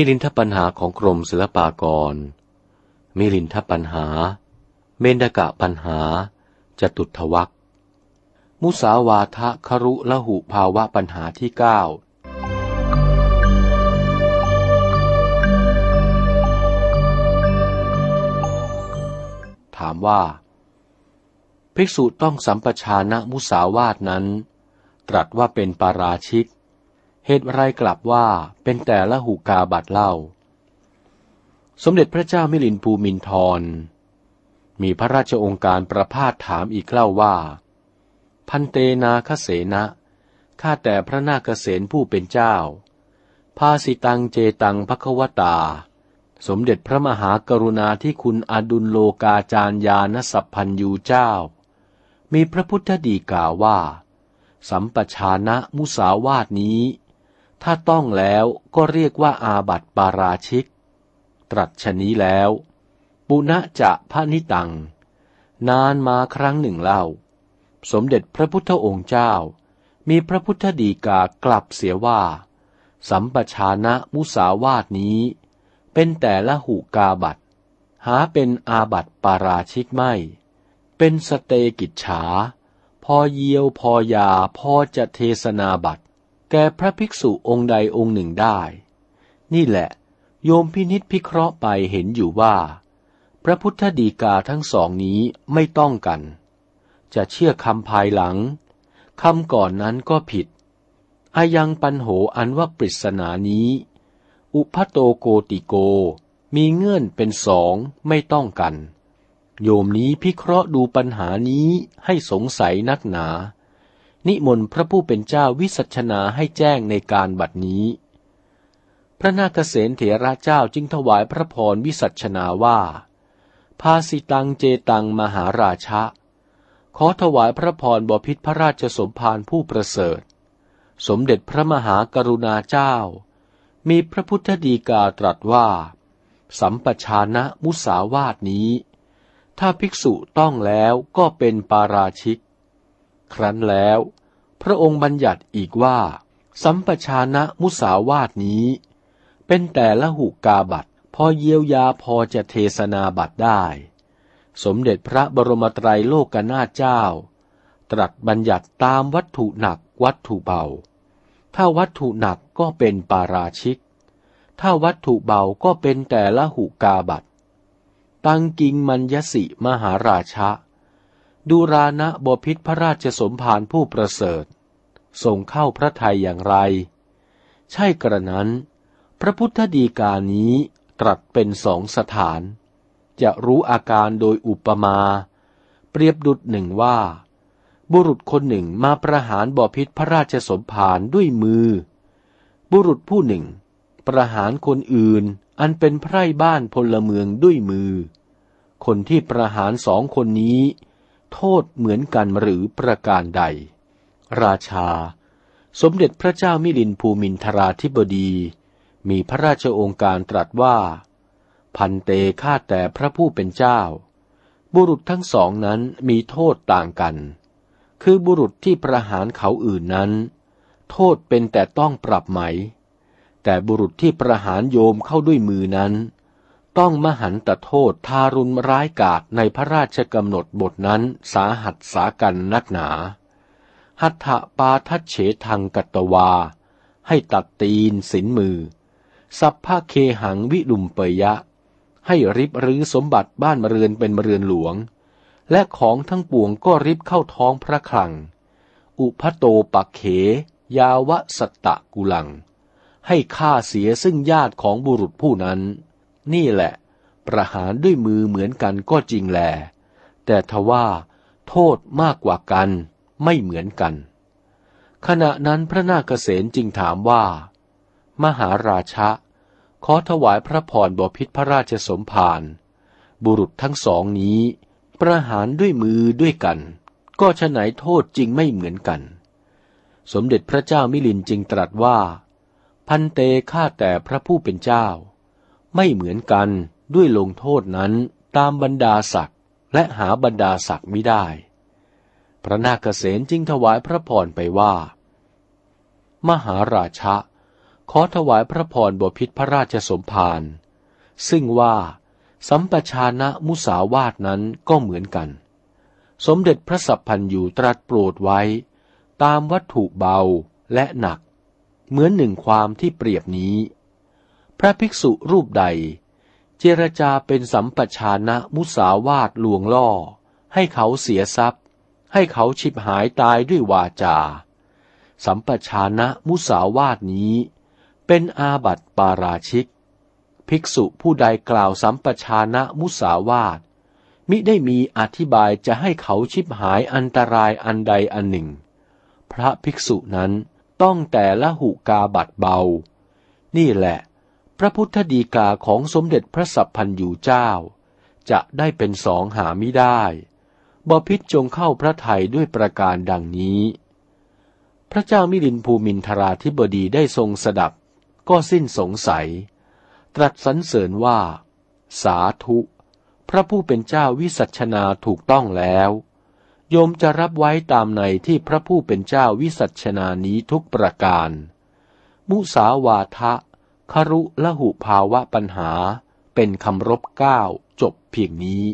มิลินทปัญหาของกรมศิลปากร มิลินทปัญหา เมนดกะปัญหา จตุทวักมุสาวาทะครุละหุภาวะปัญหาที่เก้าถามว่า ภิกษุต้องสัมปชานะมุสาวาทนั้น ตรัสว่าเป็นปาราชิก เหตุไรกลับว่าเป็นแต่ละหูกาบัตเล่า สมเด็จพระเจ้ามิลินภูมินทร มีพระราชองค์การประพาสถามอีกเล่าว่า พันเตนาคเสนะข้าแต่พระนาคเษนผู้เป็นเจ้า ภาสิตังเจตังภควตา สมเด็จพระมหากรุณาที่คุณอดุลโลกาจารยานสัพพันยูเจ้า มีพระพุทธดีกาว่า สัมปชานะมุสาวาทนี้ ถ้าต้องแล้วก็เรียกว่าอาบัติปาราชิก ตรัสชนี้แล้ว ปุณะจะพระนิตัง นานมาครั้งหนึ่งเล่า สมเด็จพระพุทธองค์เจ้า มีพระพุทธดีกากลับเสียว่า สัมปชานะมุสาวาทนี้ เป็นแต่ละหูกาบัตหาเป็นอาบัตปาราชิกไม่ เป็นสเตกิจฉา พอเยียวพอยาพอจะเทศนาบัต แก่พระภิกษุองค์ใดองค์หนึ่งได้ นี่แหละ โยมพินิษพิเคราะห์ไปเห็นอยู่ว่า พระพุทธดีกาทั้งสองนี้ไม่ต้องกัน จะเชื่อคำภายหลังคำก่อนนั้นก็ผิดอายังปันโหอันว่าปริศนานี้ อุพัโตโกติโก มีเงื่อนเป็นสองไม่ต้องกัน โยมนี้พิเคราะห์ดูปัญหานี้ให้สงสัยนักหนา นิมนต์พระผู้เป็นเจ้าวิสัชนาให้แจ้งในการบัดนี้ พระนาคเษนเถระเจ้าจึงถวายพระพรวิสัชนาว่า ภาสิตังเจตังมหาราชะ ขอถวายพระพรบพิษพระราชสมภารผู้ประเสริฐ สมเด็จพระมหากรุณาเจ้า มีพระพุทธดีกาตรัสว่า สัมปชานะมุสาวาทนี้ ถ้าภิกษุต้องแล้วก็เป็นปาราชิก ครั้นแล้ว พระองค์บัญญัติอีกว่า สัมปชานะมุสาวาทนี้ เป็นแต่ละหุกาบัตพอเยียวยาพอจะเทศนาบัตได้ สมเด็จพระบรมไตรโลกนาถเจ้า ตรัสบัญญัติตามวัตถุหนักวัตถุเบา ถ้าวัตถุหนักก็เป็นปาราชิก ถ้าวัตถุเบาก็เป็นแต่ละหุกาบัตตังกิงมัญยสิมหาราชะ ดูรานะบพิษพระราชสมภารผู้ประเสริฐส่งเข้าพระทัยอย่างไร ใช่กระนั้น พระพุทธดีกานี้ตรัสเป็นสองสถาน จะรู้อาการโดยอุปมา เปรียบดุดหนึ่งว่า บุรุษคนหนึ่งมาประหารบ่อพิษพระราชสมภารด้วยมือ บุรุษผู้หนึ่ง ประหารคนอื่นอันเป็นไพร่บ้านพลเมืองด้วยมือ คนที่ประหารสองคนนี้ โทษเหมือนกันหรือประการใด ราชา สมเด็จพระเจ้ามิลินภูมินทราธิบดี มีพระราชองค์การตรัสว่า พันเตฆ่าแต่พระผู้เป็นเจ้า บุรุษทั้งสองนั้นมีโทษต่างกัน คือบุรุษที่ประหารเขาอื่นนั้น โทษเป็นแต่ต้องปรับไหม แต่บุรุษที่ประหารโยมเข้าด้วยมือนั้น ต้องมหันตโทษทารุณร้ายกาจในพระราชกำหนดบทนั้นสาหัสสากันนักหนา หัตถปาทัเฉทังกัตวา ให้ตัดตีนสินมือ สัพพะเคหังวิลุมเปยยะ ให้ริบรื้อสมบัติบ้านเรือนเป็นเรือนหลวง และของทั้งปวงก็ริบเข้าท้องพระคลัง อุพโตปักเข ยาวะสตะกุลัง ให้ฆ่าเสียซึ่งญาติของบุรุษผู้นั้น นี่แหละ ประหารด้วยมือเหมือนกันก็จริงแล แต่ทว่าโทษมากกว่ากันไม่เหมือนกัน ขณะนั้นพระนาคเษนจึงถามว่า มหาราชะ ขอถวายพระพรบพิษพระราชสมภารบุรุษทั้งสองนี้ ประหารด้วยมือด้วยกัน ก็ฉะไหนโทษจริงไม่เหมือนกัน สมเด็จพระเจ้ามิลินจึงตรัสว่า พันเตฆ่าแต่พระผู้เป็นเจ้า ไม่เหมือนกันด้วยลงโทษนั้นตามบรรดาศักดิ์และหาบรรดาศักดิ์ไม่ได้ พระนาคเษนจึงถวายพระพรไปว่า มหาราชะ ขอถวายพระพรบพิษพระราชสมภารซึ่งว่าสัมปชานะมุสาวาทนั้นก็เหมือนกัน สมเด็จพระสัพพันยูตรัสโปรดไว้ ตามวัตถุเบาและหนัก เหมือนหนึ่งความที่เปรียบนี้ พระภิกษุรูปใด เจรจาเป็นสัมปชานะมุสาวาทลวงล่อ ให้เขาเสียทรัพย์ ให้เขาฉิบหายตายด้วยวาจา สัมปชานะมุสาวาทนี้ เป็นอาบัติปาราชิก ภิกษุผู้ใดกล่าวสัมปชานะมุสาวาทมิได้มีอธิบายจะให้เขาชิบหายอันตรายอันใดอันหนึ่ง พระภิกษุนั้นต้องแต่ละหุกาบัตเบา นี่แหละ พระพุทธดีกาของสมเด็จพระสัพพันยูเจ้า จะได้เป็นสองหาไม่ได้บพิษจงเข้าพระไทยด้วยประการดังนี้ พระเจ้ามิลินภูมินทราธิบดีได้ทรงสดับ ก็สิ้นสงสัย ตรัสสรรเสริญว่า สาธุ พระผู้เป็นเจ้าวิสัชนาถูกต้องแล้ว โยมจะรับไว้ตามในที่พระผู้เป็นเจ้าวิสัชนานี้ทุกประการ มุสาวาทะ ครุละหุภาวะปัญหาเป็นคำรบเก้าจบเพียงนี้